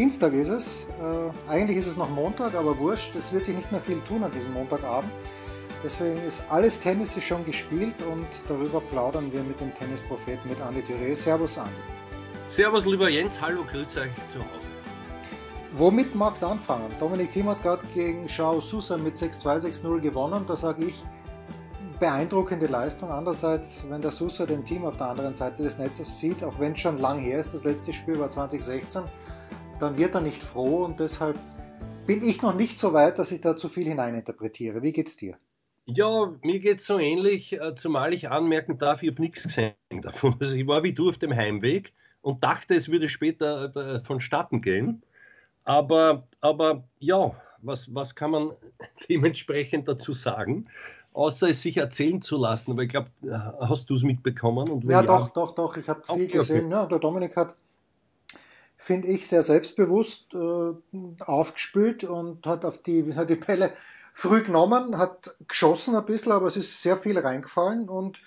Dienstag ist es. Äh, eigentlich ist es noch Montag, aber wurscht. Es wird sich nicht mehr viel tun an diesem Montagabend. Deswegen ist alles Tennis ist schon gespielt und darüber plaudern wir mit dem Tennispropheten mit Andi Thüré. Servus, Andi. Servus, lieber Jens. Hallo, grüß euch zu Hause. Womit magst du anfangen? Dominik Thiem hat gerade gegen Shao Sousa mit 6-2, 6-0 gewonnen. Da sage ich, beeindruckende Leistung. Andererseits, wenn der Sousa den Team auf der anderen Seite des Netzes sieht, auch wenn es schon lang her ist, das letzte Spiel war 2016, dann wird er nicht froh und deshalb bin ich noch nicht so weit, dass ich da zu viel hineininterpretiere. Wie geht's dir? Ja, mir geht es so ähnlich, äh, zumal ich anmerken darf, ich habe nichts gesehen davon. Also ich war wie du auf dem Heimweg und dachte, es würde später äh, vonstatten gehen. Aber, aber ja, was, was kann man dementsprechend dazu sagen? außer es sich erzählen zu lassen. Aber ich glaube, äh, hast du es mitbekommen? Und ja, doch, ja, doch, doch. Ich habe viel gesehen. Okay. Ja, der Dominik hat, finde ich, sehr selbstbewusst äh, aufgespült und hat auf die, hat die Pelle früh genommen, hat geschossen ein bisschen, aber es ist sehr viel reingefallen und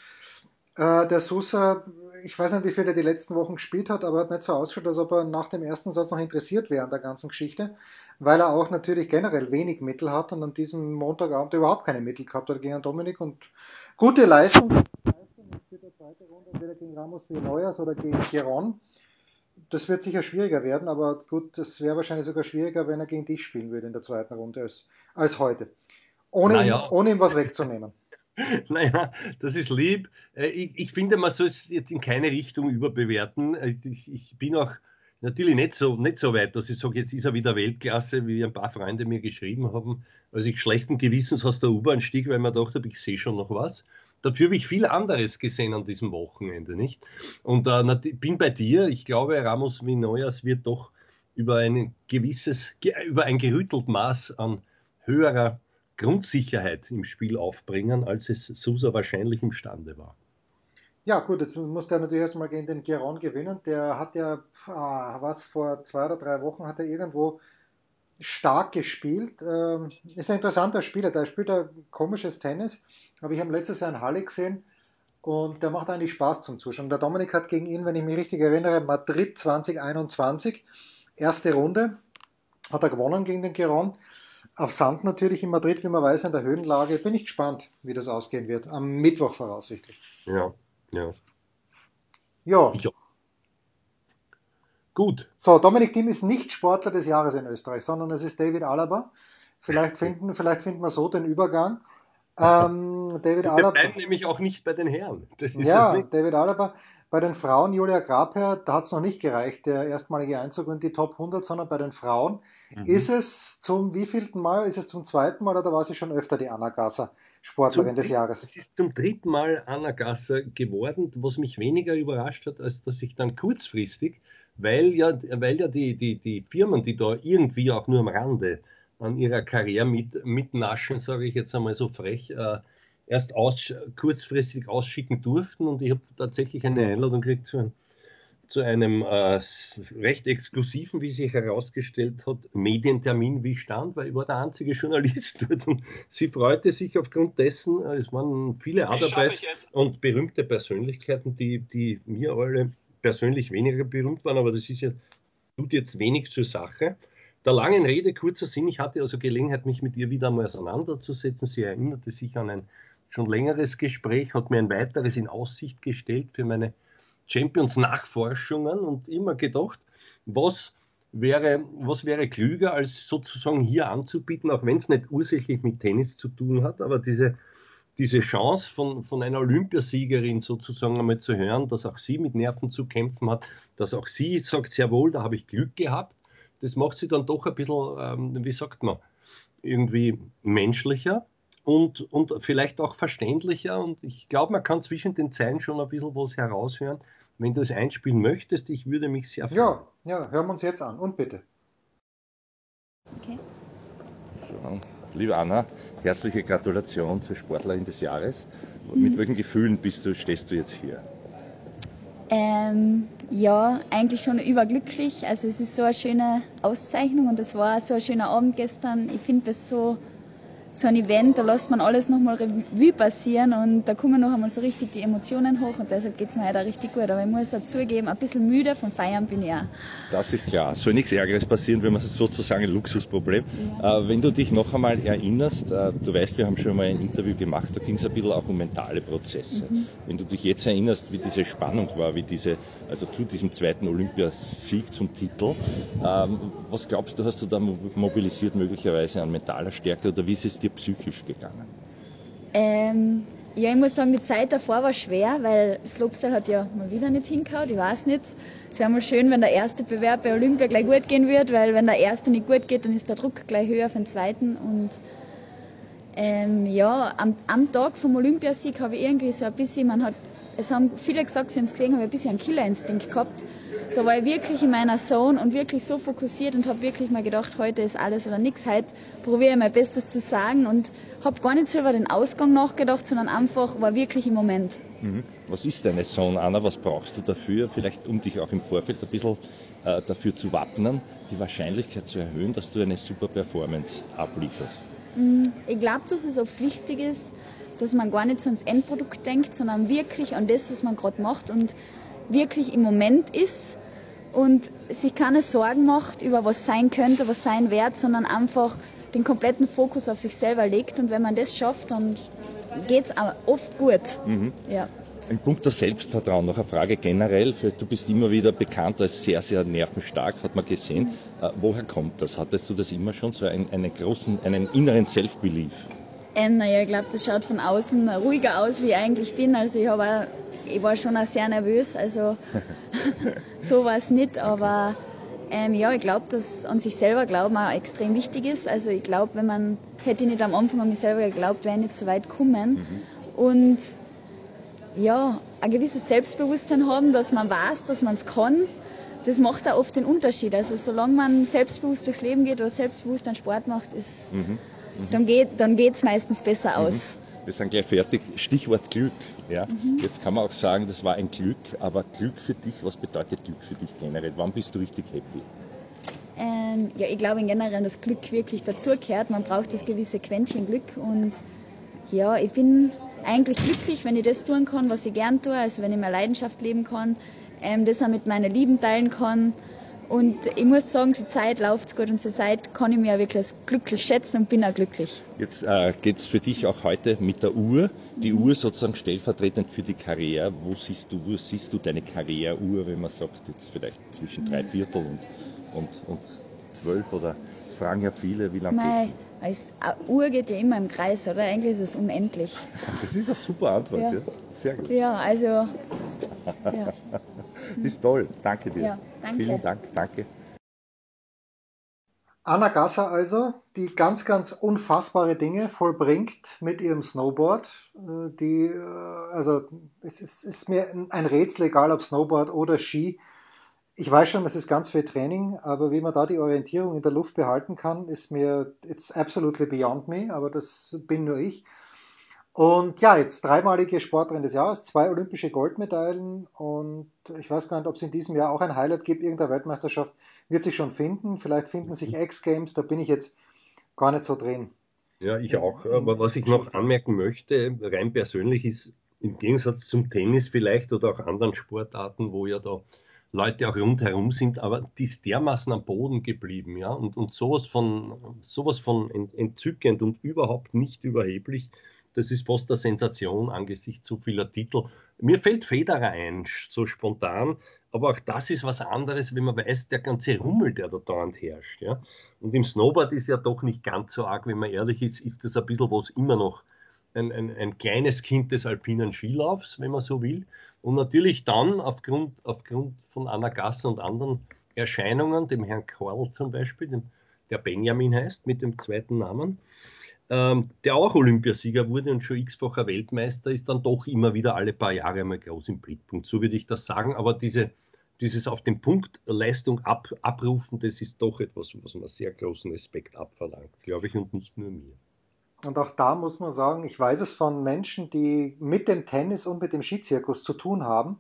äh, der Sousa, ich weiß nicht, wie viel er die letzten Wochen gespielt hat, aber hat nicht so ausgeschaut, als ob er nach dem ersten Satz noch interessiert wäre an der ganzen Geschichte weil er auch natürlich generell wenig Mittel hat und an diesem Montagabend überhaupt keine Mittel gehabt hat gegen Dominik und gute Leistung. Für die zweite Runde entweder gegen Ramos Neuers oder gegen Giron. Das wird sicher schwieriger werden, aber gut, das wäre wahrscheinlich sogar schwieriger, wenn er gegen dich spielen würde in der zweiten Runde als, als heute. Ohne, naja. ihm, ohne ihm was wegzunehmen. Naja, das ist lieb. Äh, ich, ich, finde, man soll es jetzt in keine Richtung überbewerten. Äh, ich, ich bin auch natürlich nicht so, nicht so weit, dass ich sage, jetzt ist er wieder Weltklasse, wie ein paar Freunde mir geschrieben haben, als ich schlechten Gewissens aus der U-Bahn stieg, weil man dachte, ich sehe schon noch was. Dafür habe ich viel anderes gesehen an diesem Wochenende, nicht? Und äh, bin bei dir. Ich glaube, Ramos Vinoyas wird doch über ein gewisses, über ein gerüttelt Maß an höherer Grundsicherheit im Spiel aufbringen, als es Sousa wahrscheinlich imstande war. Ja, gut, jetzt muss der natürlich erstmal gegen den Geron gewinnen. Der hat ja, ah, was vor zwei oder drei Wochen hat er irgendwo stark gespielt. Ähm, ist ein interessanter Spieler, der spielt ein komisches Tennis, aber ich habe letztes Jahr in Halle gesehen und der macht eigentlich Spaß zum Zuschauen. Der Dominik hat gegen ihn, wenn ich mich richtig erinnere, Madrid 2021, erste Runde, hat er gewonnen gegen den Geron. Auf Sand natürlich in Madrid, wie man weiß, in der Höhenlage. Bin ich gespannt, wie das ausgehen wird. Am Mittwoch voraussichtlich. Ja, ja. Ja. ja. Gut. So, Dominik Thiem ist nicht Sportler des Jahres in Österreich, sondern es ist David Alaba. Vielleicht finden, vielleicht finden wir so den Übergang. Ähm, David Wir Alaba. bleiben nämlich auch nicht bei den Herren. ja, David Alaba. Bei den Frauen, Julia Grabherr, da hat es noch nicht gereicht, der erstmalige Einzug in die Top 100, sondern bei den Frauen mhm. ist es zum wievielten Mal? Ist es zum zweiten Mal oder war sie schon öfter die Anna Gasser Sportlerin zum des Jahres? Es ist zum dritten Mal Anna Gasser geworden, was mich weniger überrascht hat, als dass ich dann kurzfristig, weil ja, weil ja die, die, die Firmen, die da irgendwie auch nur am Rande an ihrer Karriere mit, mitnaschen, sage ich jetzt einmal so frech, äh, erst aus, kurzfristig ausschicken durften. Und ich habe tatsächlich eine Einladung gekriegt zu, zu einem äh, recht exklusiven, wie sich herausgestellt hat, Medientermin wie stand, weil ich war der einzige Journalist dort und sie freute sich aufgrund dessen, äh, es waren viele dabei und berühmte Persönlichkeiten, die, die mir alle persönlich weniger berühmt waren, aber das ist ja, tut jetzt wenig zur Sache. Der langen Rede, kurzer Sinn, ich hatte also Gelegenheit, mich mit ihr wieder einmal auseinanderzusetzen. Sie erinnerte sich an ein schon längeres Gespräch, hat mir ein weiteres in Aussicht gestellt für meine Champions-Nachforschungen und immer gedacht, was wäre, was wäre klüger, als sozusagen hier anzubieten, auch wenn es nicht ursächlich mit Tennis zu tun hat, aber diese, diese Chance von, von einer Olympiasiegerin sozusagen einmal zu hören, dass auch sie mit Nerven zu kämpfen hat, dass auch sie sagt, sehr wohl, da habe ich Glück gehabt das macht sie dann doch ein bisschen, ähm, wie sagt man, irgendwie menschlicher und, und vielleicht auch verständlicher. Und ich glaube, man kann zwischen den Zeilen schon ein bisschen was heraushören. Wenn du es einspielen möchtest, ich würde mich sehr freuen. Ja, ja, hören wir uns jetzt an und bitte. Okay. Schon. Liebe Anna, herzliche Gratulation zur Sportlerin des Jahres. Mhm. Mit welchen Gefühlen bist du, stehst du jetzt hier? Ähm, ja, eigentlich schon überglücklich. Also es ist so eine schöne Auszeichnung und es war so ein schöner Abend gestern. Ich finde das so so ein Event, da lässt man alles nochmal Revue passieren und da kommen noch einmal so richtig die Emotionen hoch und deshalb geht es mir heute auch richtig gut. Aber ich muss auch zugeben, ein bisschen müde vom Feiern bin ich auch. Das ist klar. Soll nichts Ärgeres passieren, wenn man sozusagen ein Luxusproblem. Ja. Äh, wenn du dich noch einmal erinnerst, äh, du weißt, wir haben schon mal ein Interview gemacht, da ging es ein bisschen auch um mentale Prozesse. Mhm. Wenn du dich jetzt erinnerst, wie diese Spannung war, wie diese, also zu diesem zweiten Olympiasieg zum Titel, ähm, was glaubst du, hast du da mobilisiert möglicherweise an mentaler Stärke oder wie ist es dir psychisch gegangen? Ähm, ja, ich muss sagen, die Zeit davor war schwer, weil Slopestyle hat ja mal wieder nicht hingehauen, ich weiß nicht. Es wäre mal schön, wenn der erste Bewerb bei Olympia gleich gut gehen wird, weil wenn der erste nicht gut geht, dann ist der Druck gleich höher für den zweiten. Und ähm, ja, am, am Tag vom Olympiasieg habe ich irgendwie so ein bisschen, man hat, es haben viele gesagt, sie haben es gesehen, habe ein bisschen einen Killerinstinkt gehabt da war ich wirklich in meiner Zone und wirklich so fokussiert und habe wirklich mal gedacht, heute ist alles oder nichts. Heute probiere ich mein Bestes zu sagen und habe gar nicht so über den Ausgang nachgedacht, sondern einfach war wirklich im Moment. Mhm. Was ist deine Zone, Anna? Was brauchst du dafür? Vielleicht um dich auch im Vorfeld ein bisschen äh, dafür zu wappnen, die Wahrscheinlichkeit zu erhöhen, dass du eine super Performance ablieferst. Mhm. Ich glaube, dass es oft wichtig ist, dass man gar nicht so ans Endprodukt denkt, sondern wirklich an das, was man gerade macht und wirklich im Moment ist und sich keine Sorgen macht über was sein könnte, was sein wird, sondern einfach den kompletten Fokus auf sich selber legt. Und wenn man das schafft, dann geht es oft gut. Mhm. Ja. Ein Punkt der Selbstvertrauen, noch eine Frage generell. Du bist immer wieder bekannt als sehr, sehr nervenstark, hat man gesehen. Mhm. Woher kommt das? Hattest du das immer schon, so einen, einen großen, einen inneren Self-Belief? Ähm, naja, ich glaube, das schaut von außen ruhiger aus, wie ich eigentlich bin. Also ich habe ich war schon auch sehr nervös, also so war es nicht, aber ähm, ja, ich glaube, dass an sich selber glauben auch extrem wichtig ist. Also ich glaube, wenn man, hätte ich nicht am Anfang an mich selber geglaubt, wäre ich nicht so weit gekommen. Mhm. Und ja, ein gewisses Selbstbewusstsein haben, dass man weiß, dass man es kann, das macht auch oft den Unterschied. Also solange man selbstbewusst durchs Leben geht oder selbstbewusst einen Sport macht, ist, mhm. Mhm. dann geht dann geht's meistens besser mhm. aus. Wir sind gleich fertig. Stichwort Glück. Ja. Mhm. Jetzt kann man auch sagen, das war ein Glück, aber Glück für dich, was bedeutet Glück für dich generell? Wann bist du richtig happy? Ähm, ja, ich glaube in generell, dass Glück wirklich dazugehört. Man braucht das gewisse Quäntchen Glück und ja, ich bin eigentlich glücklich, wenn ich das tun kann, was ich gern tue, also wenn ich meine Leidenschaft leben kann, ähm, das auch mit meinen Lieben teilen kann und ich muss sagen, zur Zeit läuft es gut und zur Zeit kann ich mich auch wirklich glücklich schätzen und bin auch glücklich. Jetzt äh, geht es für dich auch heute mit der Uhr. Die mhm. Uhr sozusagen stellvertretend für die Karriere. Wo siehst du, wo siehst du deine Karriereuhr, wenn man sagt, jetzt vielleicht zwischen drei mhm. Viertel und, und, und zwölf oder fragen ja viele, wie lange geht's? Als Uhr geht ja immer im Kreis, oder? Eigentlich ist es unendlich. Das ist eine super Antwort, ja. ja. Sehr gut. Ja, also. Ja. Ist toll. Danke dir. Ja, danke. Vielen Dank. Danke. Anna Gasser also, die ganz, ganz unfassbare Dinge vollbringt mit ihrem Snowboard. Äh, die, äh, also, es ist, ist mir ein Rätsel, egal ob Snowboard oder Ski ich weiß schon, es ist ganz viel Training, aber wie man da die Orientierung in der Luft behalten kann, ist mir it's absolutely beyond me, aber das bin nur ich. Und ja, jetzt dreimalige Sportlerin des Jahres, zwei olympische Goldmedaillen und ich weiß gar nicht, ob es in diesem Jahr auch ein Highlight gibt. Irgendeine Weltmeisterschaft wird sich schon finden. Vielleicht finden sich X-Games, da bin ich jetzt gar nicht so drin. Ja, ich auch. Aber was ich noch anmerken möchte, rein persönlich ist im Gegensatz zum Tennis vielleicht oder auch anderen Sportarten, wo ja da Leute auch rundherum sind, aber die ist dermaßen am Boden geblieben, ja, und, und sowas von, sowas von entzückend und überhaupt nicht überheblich. Das ist fast eine Sensation angesichts so vieler Titel. Mir fällt Federer ein, so spontan, aber auch das ist was anderes, wenn man weiß, der ganze Rummel, der da dauernd herrscht, ja. Und im Snowboard ist ja doch nicht ganz so arg, wenn man ehrlich ist, ist das ein bisschen was immer noch ein, ein, ein kleines Kind des alpinen Skilaufs, wenn man so will. Und natürlich dann aufgrund, aufgrund von Anna Gasser und anderen Erscheinungen, dem Herrn Korl zum Beispiel, dem, der Benjamin heißt, mit dem zweiten Namen, ähm, der auch Olympiasieger wurde und schon x-facher Weltmeister, ist dann doch immer wieder alle paar Jahre mal groß im Blickpunkt. So würde ich das sagen. Aber diese, dieses auf den Punkt Leistung ab, abrufen, das ist doch etwas, was man sehr großen Respekt abverlangt, glaube ich, und nicht nur mir. Und auch da muss man sagen, ich weiß es von Menschen, die mit dem Tennis und mit dem Skizirkus zu tun haben,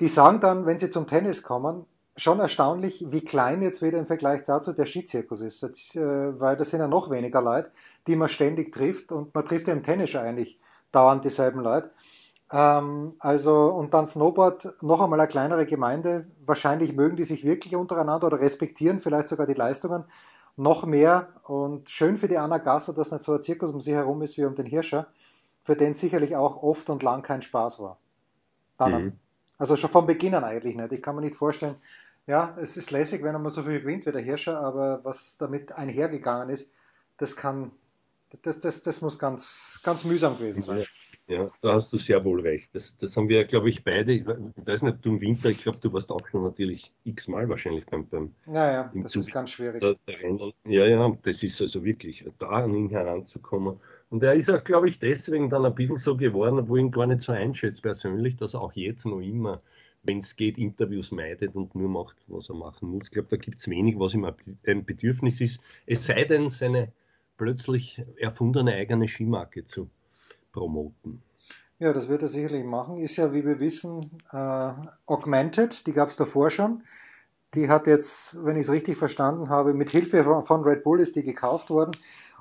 die sagen dann, wenn sie zum Tennis kommen, schon erstaunlich, wie klein jetzt wieder im Vergleich dazu der Skizirkus ist. Äh, weil das sind ja noch weniger Leute, die man ständig trifft und man trifft ja im Tennis eigentlich dauernd dieselben Leute. Ähm, also, und dann Snowboard, noch einmal eine kleinere Gemeinde. Wahrscheinlich mögen die sich wirklich untereinander oder respektieren vielleicht sogar die Leistungen noch mehr. Und schön für die Anna Gasser, dass nicht so ein Zirkus um sie herum ist wie um den Hirscher, für den sicherlich auch oft und lang kein Spaß war. Mhm. Also schon von Beginn an eigentlich nicht. Ich kann mir nicht vorstellen, ja, es ist lässig, wenn mal so viel gewinnt wie der Hirscher, aber was damit einhergegangen ist, das kann, das, das, das muss ganz, ganz mühsam gewesen sein. Ja, da hast du sehr wohl recht. Das, das haben wir, glaube ich, beide, ich weiß nicht, du im Winter, ich glaube, du warst auch schon natürlich x-mal wahrscheinlich beim, beim Ja, ja, das Zug ist ganz schwierig. Der, der ja, ja, das ist also wirklich, da an ihn heranzukommen. Und er ist auch, glaube ich, deswegen dann ein bisschen so geworden, wo ich ihn gar nicht so einschätze persönlich, dass er auch jetzt noch immer, wenn es geht, Interviews meidet und nur macht, was er machen muss. Ich glaube, da gibt es wenig, was ihm ein Bedürfnis ist. Es sei denn, seine plötzlich erfundene eigene Skimarke zu promoten. Ja, das wird er sicherlich machen. Ist ja, wie wir wissen, äh, Augmented, die gab es davor schon. Die hat jetzt, wenn ich es richtig verstanden habe, mit Hilfe von Red Bull ist die gekauft worden.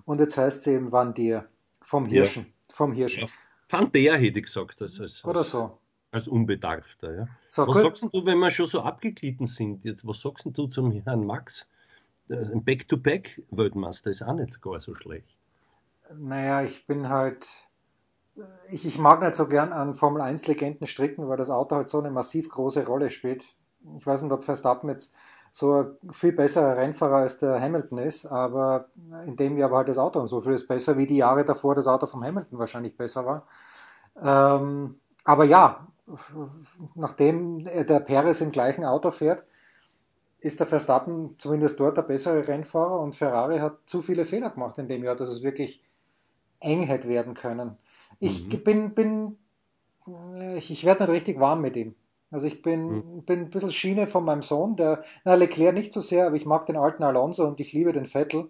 Und jetzt heißt sie eben Van Dier, vom Hirschen. Ja. Vom Hirschen. Ja, Van der hätte ich gesagt. Als, als, Oder so. Als Unbedarfter, ja. So, was sagst du, wenn wir schon so abgeglitten sind? Jetzt, was sagst du zum Herrn Max? Äh, ein Back-to-Back-Weltmeister ist auch nicht gar so schlecht. Naja, ich bin halt ich, ich mag nicht so gern an Formel 1 Legenden stricken, weil das Auto halt so eine massiv große Rolle spielt. Ich weiß nicht, ob Verstappen jetzt so ein viel besserer Rennfahrer als der Hamilton ist, aber in dem Jahr war halt das Auto und so viel ist besser, wie die Jahre davor das Auto vom Hamilton wahrscheinlich besser war. Ähm, aber ja, nachdem der Perez im gleichen Auto fährt, ist der Verstappen zumindest dort der bessere Rennfahrer und Ferrari hat zu viele Fehler gemacht in dem Jahr, dass es wirklich eng hätte werden können. Ich mhm. bin, bin, ich, ich werde nicht richtig warm mit ihm. Also ich bin, mhm. bin ein bisschen Schiene von meinem Sohn, der, na, Leclerc nicht so sehr, aber ich mag den alten Alonso und ich liebe den Vettel.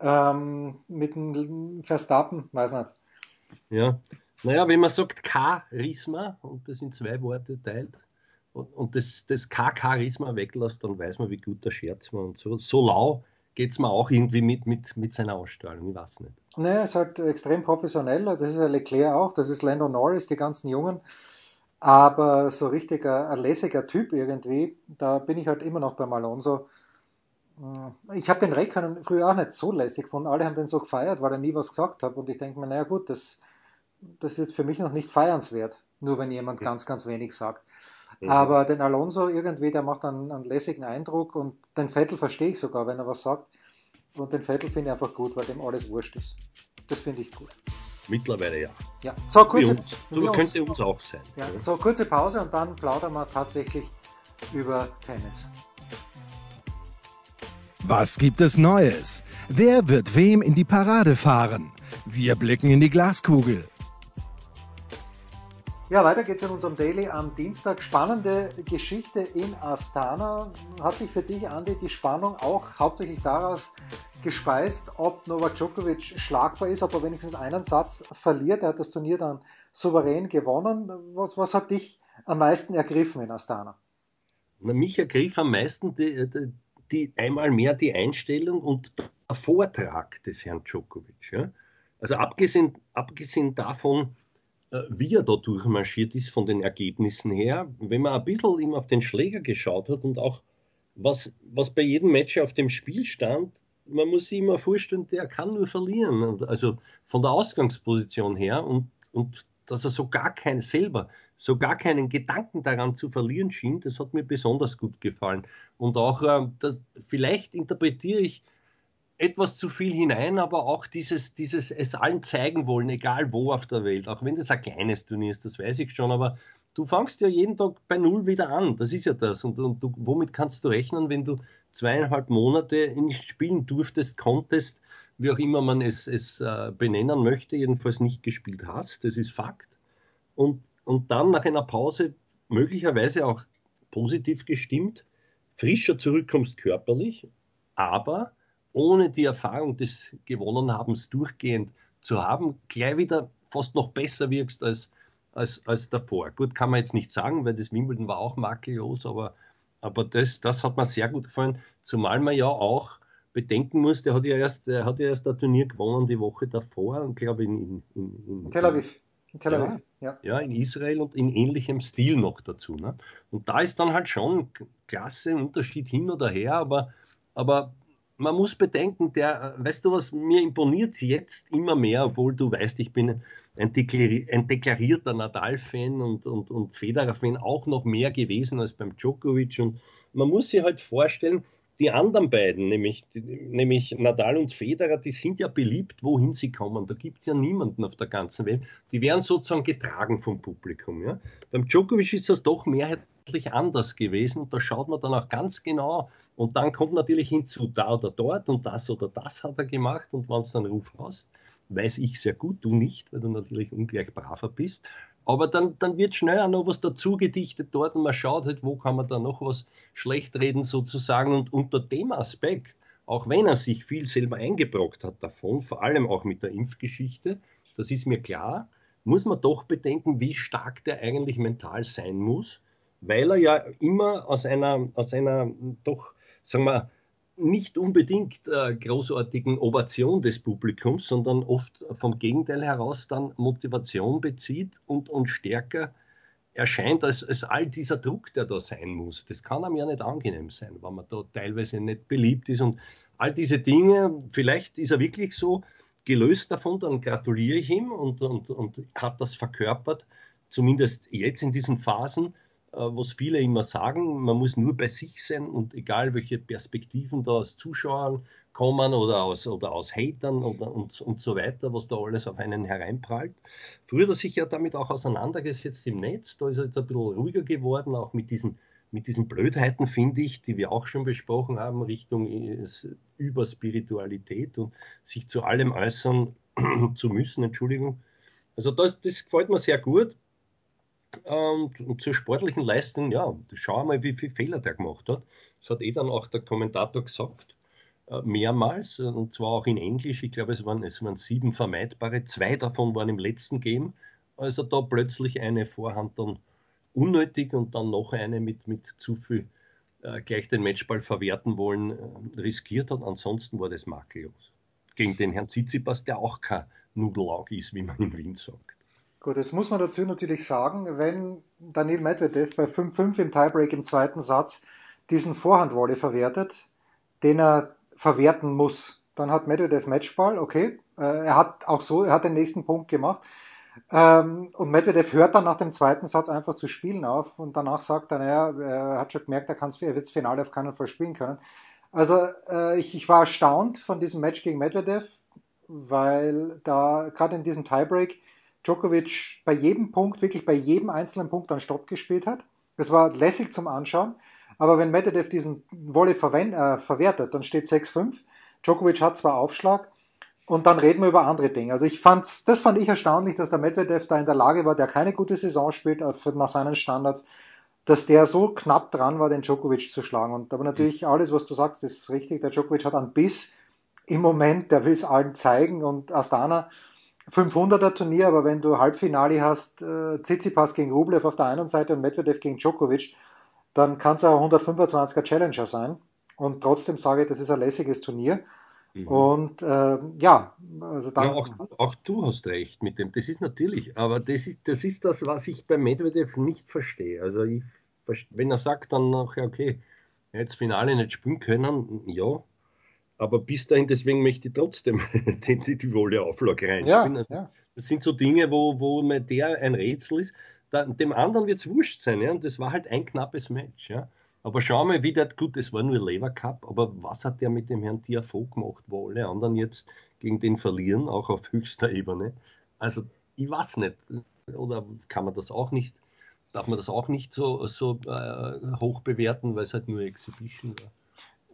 Ähm, mit dem Verstappen, weiß nicht. Ja, naja, wenn man sagt Charisma und das in zwei Worte teilt und, und das, das K-Charisma weglässt, dann weiß man, wie gut der Scherz war. Und so, so lau geht es mir auch irgendwie mit, mit, mit seiner Ausstrahlung, ich weiß nicht. Nee, er ist halt extrem professionell, das ist ja Leclerc auch, das ist Lando Norris, die ganzen Jungen. Aber so richtig ein, ein lässiger Typ irgendwie, da bin ich halt immer noch beim Alonso. Äh, ich habe den Reckern früher auch nicht so lässig gefunden. Alle haben den so gefeiert, weil er nie was gesagt hat. Und ich denke mir, naja gut, das, das ist jetzt für mich noch nicht feiernswert, nur wenn jemand ganz, ganz wenig sagt. Mhm. Aber den Alonso irgendwie, der macht einen, einen lässigen Eindruck und den Vettel verstehe ich sogar, wenn er was sagt. Und den Vettel finde ich einfach gut, weil dem alles wurscht ist. Das finde ich gut. Mittlerweile ja. Ja, so kurze, uns. so könnte uns auch sein. Ja, ja. So kurze Pause und dann plaudern wir tatsächlich über Tennis. Was gibt es Neues? Wer wird wem in die Parade fahren? Wir blicken in die Glaskugel. Ja, weiter geht's in unserem Daily am Dienstag. Spannende Geschichte in Astana. Hat sich für dich, Andi, die Spannung auch hauptsächlich daraus gespeist, ob Novak Djokovic schlagbar ist, ob er wenigstens einen Satz verliert. Er hat das Turnier dann souverän gewonnen. Was, was hat dich am meisten ergriffen in Astana? Na, mich ergriff am meisten die, die, die, einmal mehr die Einstellung und der Vortrag des Herrn Djokovic. Ja? Also abgesehen, abgesehen davon, wie er da durchmarschiert ist von den Ergebnissen her. Wenn man ein bisschen ihm auf den Schläger geschaut hat und auch was, was bei jedem Match auf dem Spiel stand, man muss sich immer vorstellen, der kann nur verlieren. Also von der Ausgangsposition her und, und dass er so gar kein selber, so gar keinen Gedanken daran zu verlieren schien, das hat mir besonders gut gefallen. Und auch, äh, das, vielleicht interpretiere ich etwas zu viel hinein, aber auch dieses, dieses es allen zeigen wollen, egal wo auf der Welt, auch wenn das ein kleines Turnier ist, das weiß ich schon, aber du fangst ja jeden Tag bei Null wieder an, das ist ja das. Und, und du, womit kannst du rechnen, wenn du zweieinhalb Monate nicht spielen durftest, konntest, wie auch immer man es, es äh, benennen möchte, jedenfalls nicht gespielt hast, das ist Fakt. Und, und dann nach einer Pause möglicherweise auch positiv gestimmt, frischer zurückkommst körperlich, aber ohne die Erfahrung des Gewonnenhabens durchgehend zu haben, gleich wieder fast noch besser wirkst als, als, als davor. Gut, kann man jetzt nicht sagen, weil das Wimbledon war auch makellos, aber, aber das, das hat mir sehr gut gefallen, zumal man ja auch bedenken muss, der hat ja erst, der hat ja erst ein Turnier gewonnen die Woche davor glaube in, in, in, in Tel Aviv. In Tel Aviv, ja, ja. ja. in Israel und in ähnlichem Stil noch dazu. Ne? Und da ist dann halt schon klasse Unterschied hin oder her, aber, aber man muss bedenken, der, weißt du was, mir imponiert jetzt immer mehr, obwohl du weißt, ich bin ein, deklari ein deklarierter Nadal-Fan und, und, und Federer-Fan auch noch mehr gewesen als beim Djokovic. Und man muss sich halt vorstellen, die anderen beiden, nämlich, nämlich Nadal und Federer, die sind ja beliebt, wohin sie kommen. Da gibt es ja niemanden auf der ganzen Welt. Die werden sozusagen getragen vom Publikum. Ja? Beim Djokovic ist das doch mehrheitlich anders gewesen. Da schaut man dann auch ganz genau. Und dann kommt natürlich hinzu, da oder dort und das oder das hat er gemacht. Und wenn es dann Ruf hast, weiß ich sehr gut, du nicht, weil du natürlich ungleich braver bist. Aber dann, dann wird schnell auch noch was dazu gedichtet dort und man schaut halt, wo kann man da noch was schlecht reden sozusagen. Und unter dem Aspekt, auch wenn er sich viel selber eingebrockt hat davon, vor allem auch mit der Impfgeschichte, das ist mir klar, muss man doch bedenken, wie stark der eigentlich mental sein muss, weil er ja immer aus einer, aus einer doch, sagen wir, nicht unbedingt äh, großartigen Ovation des Publikums, sondern oft vom Gegenteil heraus dann Motivation bezieht und, und stärker erscheint als, als all dieser Druck, der da sein muss. Das kann einem ja nicht angenehm sein, wenn man da teilweise nicht beliebt ist und all diese Dinge, vielleicht ist er wirklich so gelöst davon, dann gratuliere ich ihm und, und, und hat das verkörpert, zumindest jetzt in diesen Phasen, was viele immer sagen, man muss nur bei sich sein und egal welche Perspektiven da aus Zuschauern kommen oder aus, oder aus Hatern oder, und, und so weiter, was da alles auf einen hereinprallt. Früher hat er sich ja damit auch auseinandergesetzt im Netz, da ist er jetzt ein bisschen ruhiger geworden, auch mit diesen, mit diesen Blödheiten, finde ich, die wir auch schon besprochen haben, Richtung Überspiritualität und sich zu allem äußern zu müssen, Entschuldigung. Also das, das gefällt mir sehr gut. Und, und, zur sportlichen Leistung, ja, schau mal, wie viele Fehler der gemacht hat. Das hat eh dann auch der Kommentator gesagt, äh, mehrmals, und zwar auch in Englisch. Ich glaube, es waren, es waren sieben vermeidbare. Zwei davon waren im letzten Game. Also da plötzlich eine Vorhand dann unnötig und dann noch eine mit, mit zu viel äh, gleich den Matchball verwerten wollen, äh, riskiert hat. Ansonsten war das makellos. Gegen den Herrn Tsitsipas, der auch kein Nudelaug ist, wie man in Wien sagt. Gut, jetzt muss man dazu natürlich sagen, wenn Daniel Medvedev bei 5-5 im Tiebreak im zweiten Satz diesen Vorhandvolley verwertet, den er verwerten muss, dann hat Medvedev Matchball, okay, äh, er hat auch so, er hat den nächsten Punkt gemacht. Ähm, und Medvedev hört dann nach dem zweiten Satz einfach zu spielen auf und danach sagt er, naja, er hat schon gemerkt, er, er wird das Finale auf keinen Fall spielen können. Also äh, ich, ich war erstaunt von diesem Match gegen Medvedev, weil da gerade in diesem Tiebreak Djokovic bei jedem Punkt, wirklich bei jedem einzelnen Punkt dann Stopp gespielt hat. Das war lässig zum Anschauen. Aber wenn Medvedev diesen Volley äh, verwertet, dann steht 6-5. Djokovic hat zwar Aufschlag und dann reden wir über andere Dinge. Also ich fand's, das fand ich erstaunlich, dass der Medvedev da in der Lage war, der keine gute Saison spielt, äh, nach seinen Standards, dass der so knapp dran war, den Djokovic zu schlagen. Und aber natürlich alles, was du sagst, ist richtig. Der Djokovic hat einen Biss im Moment, der will es allen zeigen und Astana 500er Turnier, aber wenn du Halbfinale hast, äh, Tsitsipas gegen Rublev auf der einen Seite und Medvedev gegen Djokovic, dann kann es auch 125er Challenger sein. Und trotzdem sage ich, das ist ein lässiges Turnier. Mhm. Und äh, ja, also dann. Ja, auch, auch, du hast recht mit dem. Das ist natürlich, aber das ist, das ist das, was ich bei Medvedev nicht verstehe. Also ich, wenn er sagt dann nachher, okay, jetzt Finale nicht spielen können, ja, aber bis dahin, deswegen möchte ich trotzdem die, die, die Wolle-Auflage reinspielen. Ja, also, ja. Das sind so Dinge, wo, wo mir der ein Rätsel ist. Da, dem anderen wird es wurscht sein. Ja? Und das war halt ein knappes Match. Ja? Aber schau mal, wie der, gut, das war nur Lever Cup, aber was hat der mit dem Herrn Tiafoe gemacht, wo alle anderen jetzt gegen den verlieren, auch auf höchster Ebene? Also, ich weiß nicht. Oder kann man das auch nicht, darf man das auch nicht so, so äh, hoch bewerten, weil es halt nur Exhibition war?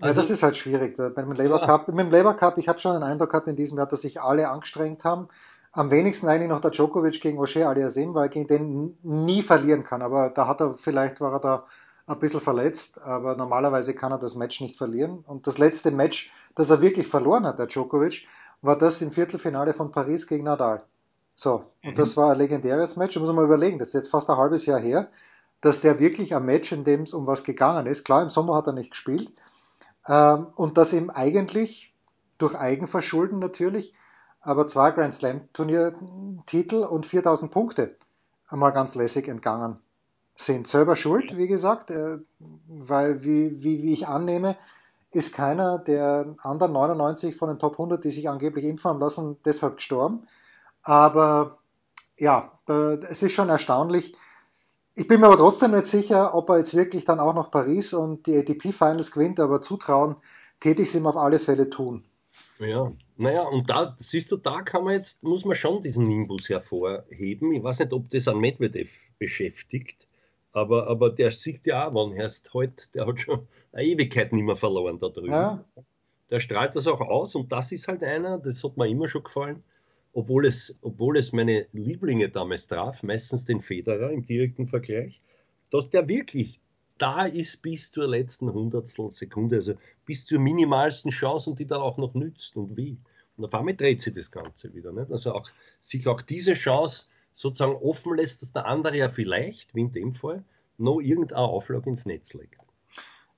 Also, ja, das ist halt schwierig. Beim Labour Cup, mit dem Labour Cup, ich habe schon den Eindruck gehabt in diesem Jahr, dass sich alle angestrengt haben. Am wenigsten eigentlich noch der Djokovic gegen O'Shea Aliasim, weil er gegen den nie verlieren kann. Aber da hat er, vielleicht war er da ein bisschen verletzt, aber normalerweise kann er das Match nicht verlieren. Und das letzte Match, das er wirklich verloren hat, der Djokovic, war das im Viertelfinale von Paris gegen Nadal. So, und mhm. das war ein legendäres Match. Da muss man mal überlegen, das ist jetzt fast ein halbes Jahr her, dass der wirklich ein Match, in dem es um was gegangen ist. Klar, im Sommer hat er nicht gespielt. Ähm, und dass ihm eigentlich durch Eigenverschulden natürlich, aber zwei Grand Slam Turniertitel und 4000 Punkte einmal ganz lässig entgangen sind. Selber schuld, wie gesagt, äh, weil, wie, wie, wie ich annehme, ist keiner der anderen 99 von den Top 100, die sich angeblich impfen lassen, deshalb gestorben. Aber ja, es ist schon erstaunlich. Ich bin mir aber trotzdem nicht sicher, ob er jetzt wirklich dann auch noch Paris und die ATP Finals gewinnt, aber zutrauen, täte ich es ihm auf alle Fälle tun. Ja, naja, und da, siehst du, da kann man jetzt, muss man schon diesen Nimbus hervorheben. Ich weiß nicht, ob das an Medvedev beschäftigt, aber, aber der sieht ja auch, wann erst heute, der hat schon eine Ewigkeit nicht mehr verloren da drüben. Ja. Der strahlt das auch aus und das ist halt einer, das hat mir immer schon gefallen, obwohl es, obwohl es meine Lieblinge damals traf, meistens den Federer im direkten Vergleich, dass der wirklich da ist bis zur letzten Hundertstel Sekunde, also bis zur minimalsten Chance und die dann auch noch nützt und wie. Und auf einmal dreht sich das Ganze wieder. Nicht? Also auch, sich auch diese Chance sozusagen offen lässt, dass der andere ja vielleicht, wie in dem Fall, noch irgendeine Auflage ins Netz legt.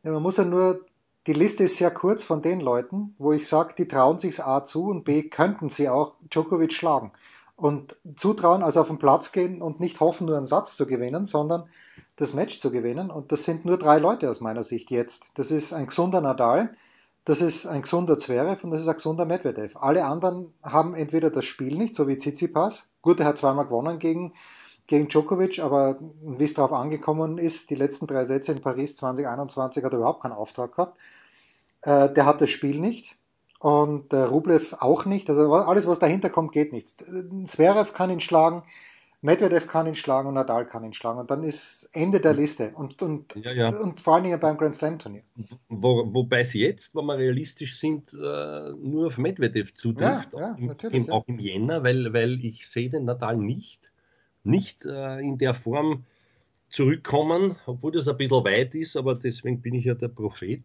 Ja, man muss ja nur, die Liste ist sehr kurz von den Leuten, wo ich sage, die trauen sich A zu und B könnten sie auch Djokovic schlagen. Und zutrauen, also auf den Platz gehen und nicht hoffen, nur einen Satz zu gewinnen, sondern das Match zu gewinnen. Und das sind nur drei Leute aus meiner Sicht jetzt. Das ist ein gesunder Nadal, das ist ein gesunder Zverev und das ist ein gesunder Medvedev. Alle anderen haben entweder das Spiel nicht, so wie Tsitsipas. Gut, er hat zweimal gewonnen gegen, gegen Djokovic, aber wie es darauf angekommen ist, die letzten drei Sätze in Paris 2021 hat er überhaupt keinen Auftrag gehabt. Äh, der hat das Spiel nicht und äh, Rublev auch nicht. Also alles, was dahinter kommt, geht nichts. Zverev kann ihn schlagen, Medvedev kann ihn schlagen und Nadal kann ihn schlagen. Und dann ist Ende der Liste. Und, und, ja, ja. und vor allen Dingen beim Grand Slam Turnier. Wo, wobei es jetzt, wenn wir realistisch sind, äh, nur auf Medvedev zutrifft. Ja, ja, auch, im, auch im Jänner, weil, weil ich sehe den Nadal nicht, nicht äh, in der Form zurückkommen, obwohl das ein bisschen weit ist, aber deswegen bin ich ja der Prophet.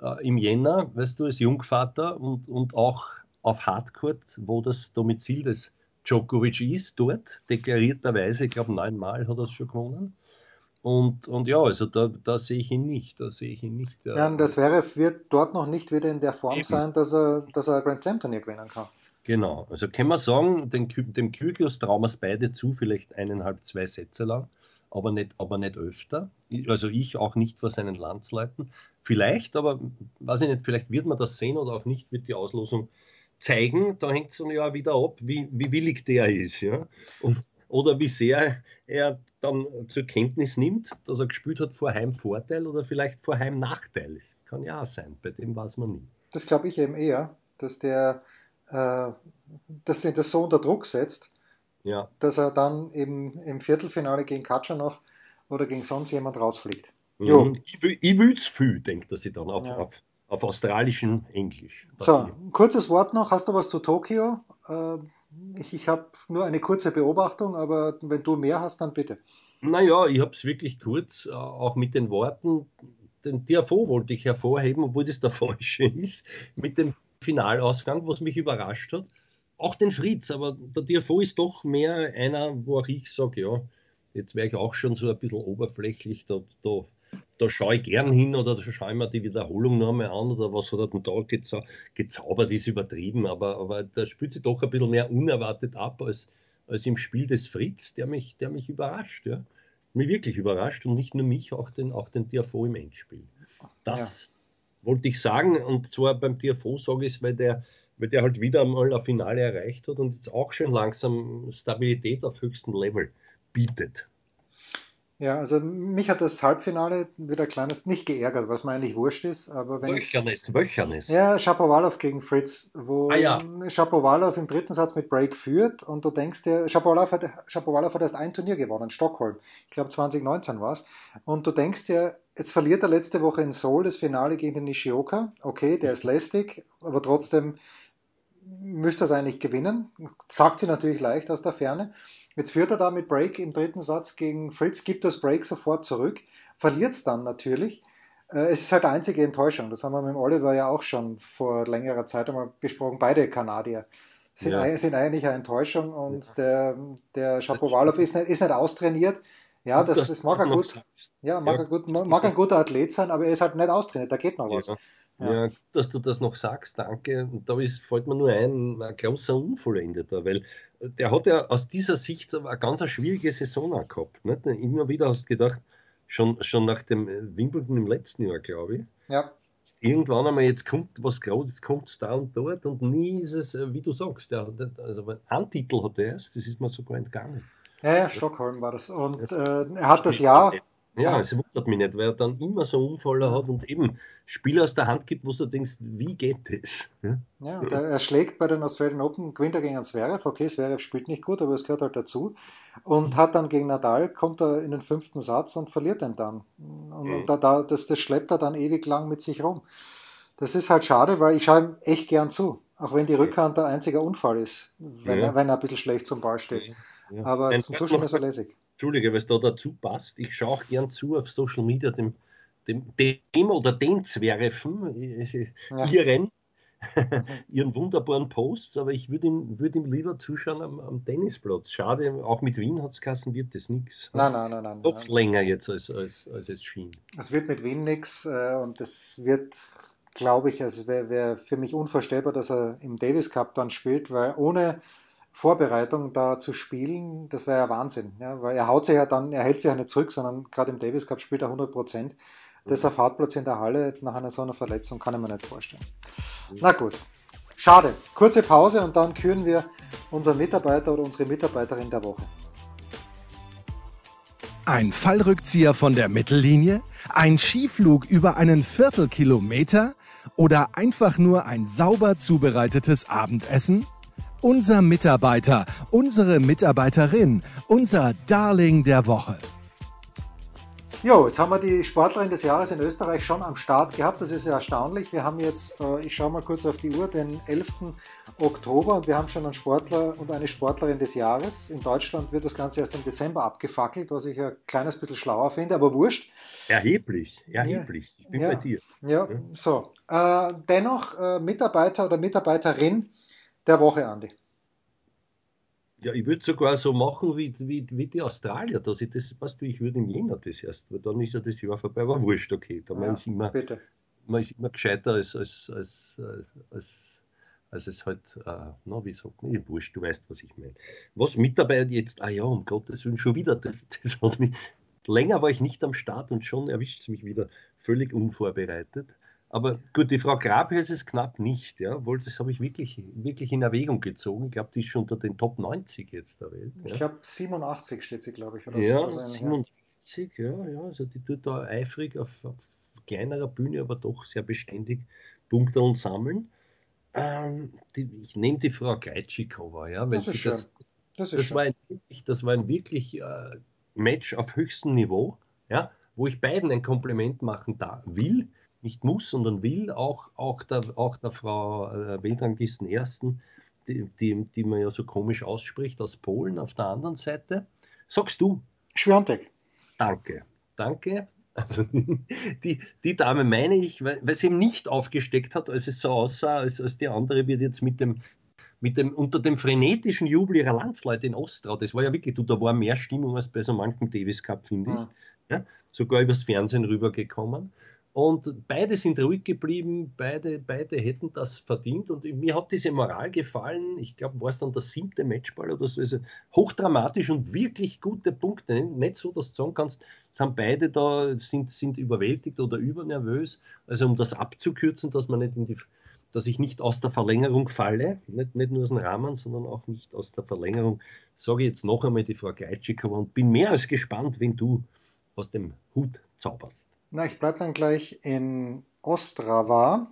Äh, Im Jänner, weißt du, als Jungvater und, und auch auf Hardcourt, wo das Domizil des Djokovic ist dort, deklarierterweise, ich glaube neunmal hat er es schon gewonnen. Und, und ja, also da, da sehe ich ihn nicht. Da sehe ich ihn nicht. Ja, und das wäre, wird dort noch nicht wieder in der Form eben. sein, dass er, dass er ein Grand Slam Turnier gewinnen kann. Genau, also kann man sagen, den, dem Kyrgios trauen wir es beide zu, vielleicht eineinhalb, zwei Sätze lang, aber nicht, aber nicht öfter. Also ich auch nicht vor seinen Landsleuten. Vielleicht, aber weiß ich nicht, vielleicht wird man das sehen oder auch nicht, wird die Auslosung zeigen, da hängt es dann ja wieder ab, wie, wie willig der ist. Ja? Und, oder wie sehr er dann zur Kenntnis nimmt, dass er gespielt hat vor Heimvorteil oder vielleicht vor Heimnachteil. Das kann ja auch sein, bei dem weiß man nie. Das glaube ich eben eher, dass der, äh, dass ihn das so unter Druck setzt, ja. dass er dann eben im Viertelfinale gegen Katschanov oder gegen sonst jemand rausfliegt. Mhm. Ich, ich will es viel, denkt er sich dann auf, ja. auf, auf australischen Englisch. So, kurzes Wort noch. Hast du was zu Tokio? Äh, ich, ich habe nur eine kurze Beobachtung, aber wenn du mehr hast, dann bitte. Naja, ich habe es wirklich kurz, äh, auch mit den Worten. Den TFO wollte ich hervorheben, obwohl das der falsche ist, mit dem Finalausgang, was mich überrascht hat. Auch den Fritz, aber der TFO ist doch mehr einer, wo auch ich sage, ja, jetzt wäre ich auch schon so ein bisschen oberflächlich, da, da da schaue ich gern hin oder da schaue ich mir die Wiederholung noch einmal an oder was hat er denn da gezau gezaubert, ist übertrieben, aber, aber da spielt sich doch ein bisschen mehr unerwartet ab als, als im Spiel des Fritz, der mich, der mich überrascht, ja. Mich wirklich überrascht und nicht nur mich, auch den, auch den TFO im Endspiel. Das ja. Wollte ich sagen und zwar beim TFO sage ich es, weil der, weil der halt wieder einmal ein Finale erreicht hat und jetzt auch schon langsam Stabilität auf höchstem Level bietet. Ja, also mich hat das Halbfinale wieder ein kleines nicht geärgert, was mir eigentlich wurscht ist. Aber wenn Wöchernis, Wöchernis. Ja, Shapovalov gegen Fritz, wo ah, ja. Shapovalov im dritten Satz mit Break führt und du denkst dir, Shapovalov hat, hat erst ein Turnier gewonnen, Stockholm. Ich glaube 2019 war es. Und du denkst dir, jetzt verliert er letzte Woche in Seoul das Finale gegen den Nishioka. Okay, der ist lästig, aber trotzdem müsste er es eigentlich gewinnen. Sagt sie natürlich leicht aus der Ferne. Jetzt führt er da mit Break im dritten Satz gegen Fritz, gibt das Break sofort zurück. verliert es dann natürlich. Äh, es ist halt einzige Enttäuschung. Das haben wir mit Oliver ja auch schon vor längerer Zeit einmal besprochen. Beide Kanadier sind, ja. sind eigentlich eine Enttäuschung und ja. der, der Shapovalov ist nicht, ist nicht austrainiert. Ja, das, das, das mag, er gut, ja, mag, ja. gut, mag ein guter Athlet sein, aber er ist halt nicht austrainiert, da geht noch was. Ja. dass du das noch sagst, danke. Und da ist, fällt mir nur ein, ein großer Unvollendeter, weil der hat ja aus dieser Sicht eine ganz schwierige Saison auch gehabt. Nicht? Immer wieder hast du gedacht, schon, schon nach dem Wimbledon im letzten Jahr, glaube ich. Ja. Irgendwann einmal, jetzt kommt was Großes, kommt es da und dort und nie ist es, wie du sagst, der, also einen Titel hat er erst, das ist mir sogar entgangen. Ja, ja, Stockholm war das. Und äh, er hat das Jahr ja, es wundert mich nicht, weil er dann immer so Unfälle hat und eben Spieler aus der Hand gibt, wo du denkst, wie geht das? Ja, ja er, er, schlägt bei den Australian Open, gewinnt er gegen Zverev, okay, Zverev spielt nicht gut, aber es gehört halt dazu und hat dann gegen Nadal, kommt er in den fünften Satz und verliert ihn dann. Und, mhm. da, da, das, das schleppt er dann ewig lang mit sich rum. Das ist halt schade, weil ich schaue ihm echt gern zu, auch wenn die Rückhand der einzige Unfall ist, wenn, ja. er, wenn er ein bisschen schlecht zum Ball steht. Ja. Aber Ein zum Zuschauen ist er lässig. Entschuldige, es da dazu passt. Ich schaue auch gern zu auf Social Media dem, dem, dem oder den Zwerfen, ja. ihren, ihren wunderbaren Posts, aber ich würde ihm, würd ihm lieber zuschauen am, am Tennisplatz. Schade, auch mit Wien hat es Kassen wird das nichts. Nein, nein, nein, nein. Doch nein. länger jetzt, als, als, als es schien. Es wird mit Wien nichts äh, und es wird, glaube ich, also wäre wär für mich unvorstellbar, dass er im Davis Cup dann spielt, weil ohne Vorbereitung da zu spielen, das wäre ja Wahnsinn. Ja, weil er haut sich ja dann, er hält sich ja nicht zurück, sondern gerade im Davis Cup spielt er 100 Prozent. Das auf Hartplatz in der Halle nach einer so einer Verletzung kann ich mir nicht vorstellen. Na gut. Schade. Kurze Pause und dann küren wir unseren Mitarbeiter oder unsere Mitarbeiterin der Woche. Ein Fallrückzieher von der Mittellinie? Ein Skiflug über einen Viertelkilometer? Oder einfach nur ein sauber zubereitetes Abendessen? Unser Mitarbeiter, unsere Mitarbeiterin, unser Darling der Woche. Jo, jetzt haben wir die Sportlerin des Jahres in Österreich schon am Start gehabt. Das ist ja erstaunlich. Wir haben jetzt, äh, ich schaue mal kurz auf die Uhr, den 11. Oktober und wir haben schon einen Sportler und eine Sportlerin des Jahres. In Deutschland wird das Ganze erst im Dezember abgefackelt, was ich ein kleines bisschen schlauer finde, aber wurscht. Erheblich, erheblich. Ich bin ja, bei dir. Ja, so. Äh, dennoch äh, Mitarbeiter oder Mitarbeiterin der Woche, Andi. Ja, ich würde sogar so machen wie, wie, wie die Australier, dass ich das, weißt du, ich würde im Jänner das erst, weil dann ist ja das Jahr vorbei, aber wurscht, okay. Da ja, man, ist immer, bitte. man ist immer gescheiter als, als, als, als, als es halt, äh, na, wie sagt man, ich wurscht, du weißt, was ich meine. Was Mitarbeiter jetzt, ah ja, um Gottes Willen, schon wieder, das, das hat mich, länger war ich nicht am Start und schon erwischt es mich wieder völlig unvorbereitet. Aber gut, die Frau Grabhös ist knapp nicht, ja, obwohl das habe ich wirklich, wirklich in Erwägung gezogen. Ich glaube, die ist schon unter den Top 90 jetzt der Welt. Ja. Ich glaube, 87 steht sie, glaube ich. Ja, so 87, ja. ja, also die tut da eifrig auf, auf kleinerer Bühne, aber doch sehr beständig Punkte und sammeln. Ähm, die, ich nehme die Frau Greitschikova, ja, weil das sie das, das, das war ein, das war ein wirklich äh, Match auf höchstem Niveau, ja, wo ich beiden ein Kompliment machen da will nicht muss, sondern will, auch, auch, der, auch der Frau äh, Weltranglisten Ersten, die, die, die man ja so komisch ausspricht, aus Polen auf der anderen Seite. Sagst du? Schwiontek. Danke, danke. Also die, die, die, Dame meine ich, weil, weil sie eben nicht aufgesteckt hat, als es so aussah, als, als die andere wird jetzt mit dem, mit dem, unter dem frenetischen Jubel ihrer Landsleute in Ostrau, das war ja wirklich, du, da war mehr Stimmung als bei so manchem Davis Cup, finde ich. Ja. Ja, sogar übers Fernsehen rübergekommen. Und beide sind ruhig geblieben, beide, beide hätten das verdient. Und mir hat diese Moral gefallen. Ich glaube, war es dann der siebte Matchball oder so. Also hochdramatisch und wirklich gute Punkte. Nicht so, dass du sagen kannst, sind beide da, sind, sind überwältigt oder übernervös. Also um das abzukürzen, dass man nicht in die dass ich nicht aus der Verlängerung falle, nicht, nicht nur aus dem Rahmen, sondern auch nicht aus der Verlängerung, sage ich jetzt noch einmal die Frau Greitschikova und bin mehr als gespannt, wenn du aus dem Hut zauberst. Na, ich bleibe dann gleich in Ostrava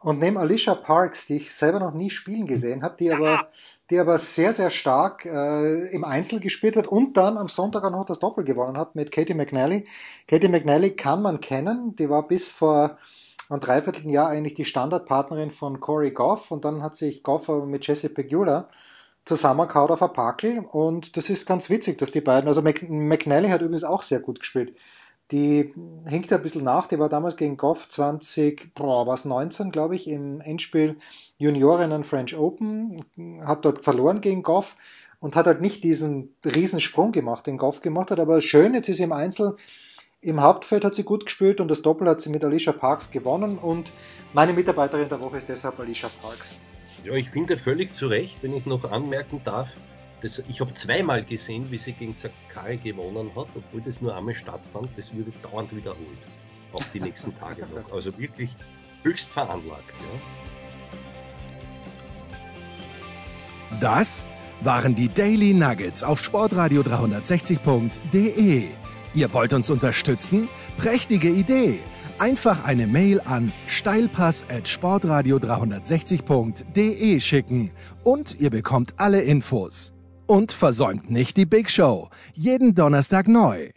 und nehme Alicia Parks, die ich selber noch nie spielen gesehen habe, die aber, die aber sehr, sehr stark äh, im Einzel gespielt hat und dann am Sonntag auch noch das Doppel gewonnen hat mit Katie McNally. Katie McNally kann man kennen, die war bis vor ein Dreivierteljahr eigentlich die Standardpartnerin von Corey Goff und dann hat sich Goff mit Jesse Pegula zusammengehauen auf ein Pakel und das ist ganz witzig, dass die beiden, also McNally hat übrigens auch sehr gut gespielt Die hinkt ein bisschen nach, die war damals gegen Goff 20, boah, was 19, glaube ich, im Endspiel Juniorinnen French Open, hat dort verloren gegen Goff und hat halt nicht diesen Riesensprung gemacht, den Goff gemacht hat, aber schön, jetzt ist sie im Einzel, im Hauptfeld hat sie gut gespielt und das Doppel hat sie mit Alicia Parks gewonnen und meine Mitarbeiterin der Woche ist deshalb Alicia Parks. Ja, ich finde völlig zu Recht, wenn ich noch anmerken darf, das, ich habe zweimal gesehen, wie sie gegen Sakai gewonnen hat, obwohl das nur einmal stattfand. Das würde dauernd wiederholt. Auch die nächsten Tage noch. Also wirklich höchst veranlagt. Ja. Das waren die Daily Nuggets auf sportradio 360.de. Ihr wollt uns unterstützen? Prächtige Idee! Einfach eine Mail an steilpass at sportradio 360.de schicken und ihr bekommt alle Infos. Und versäumt nicht die Big Show. Jeden Donnerstag neu.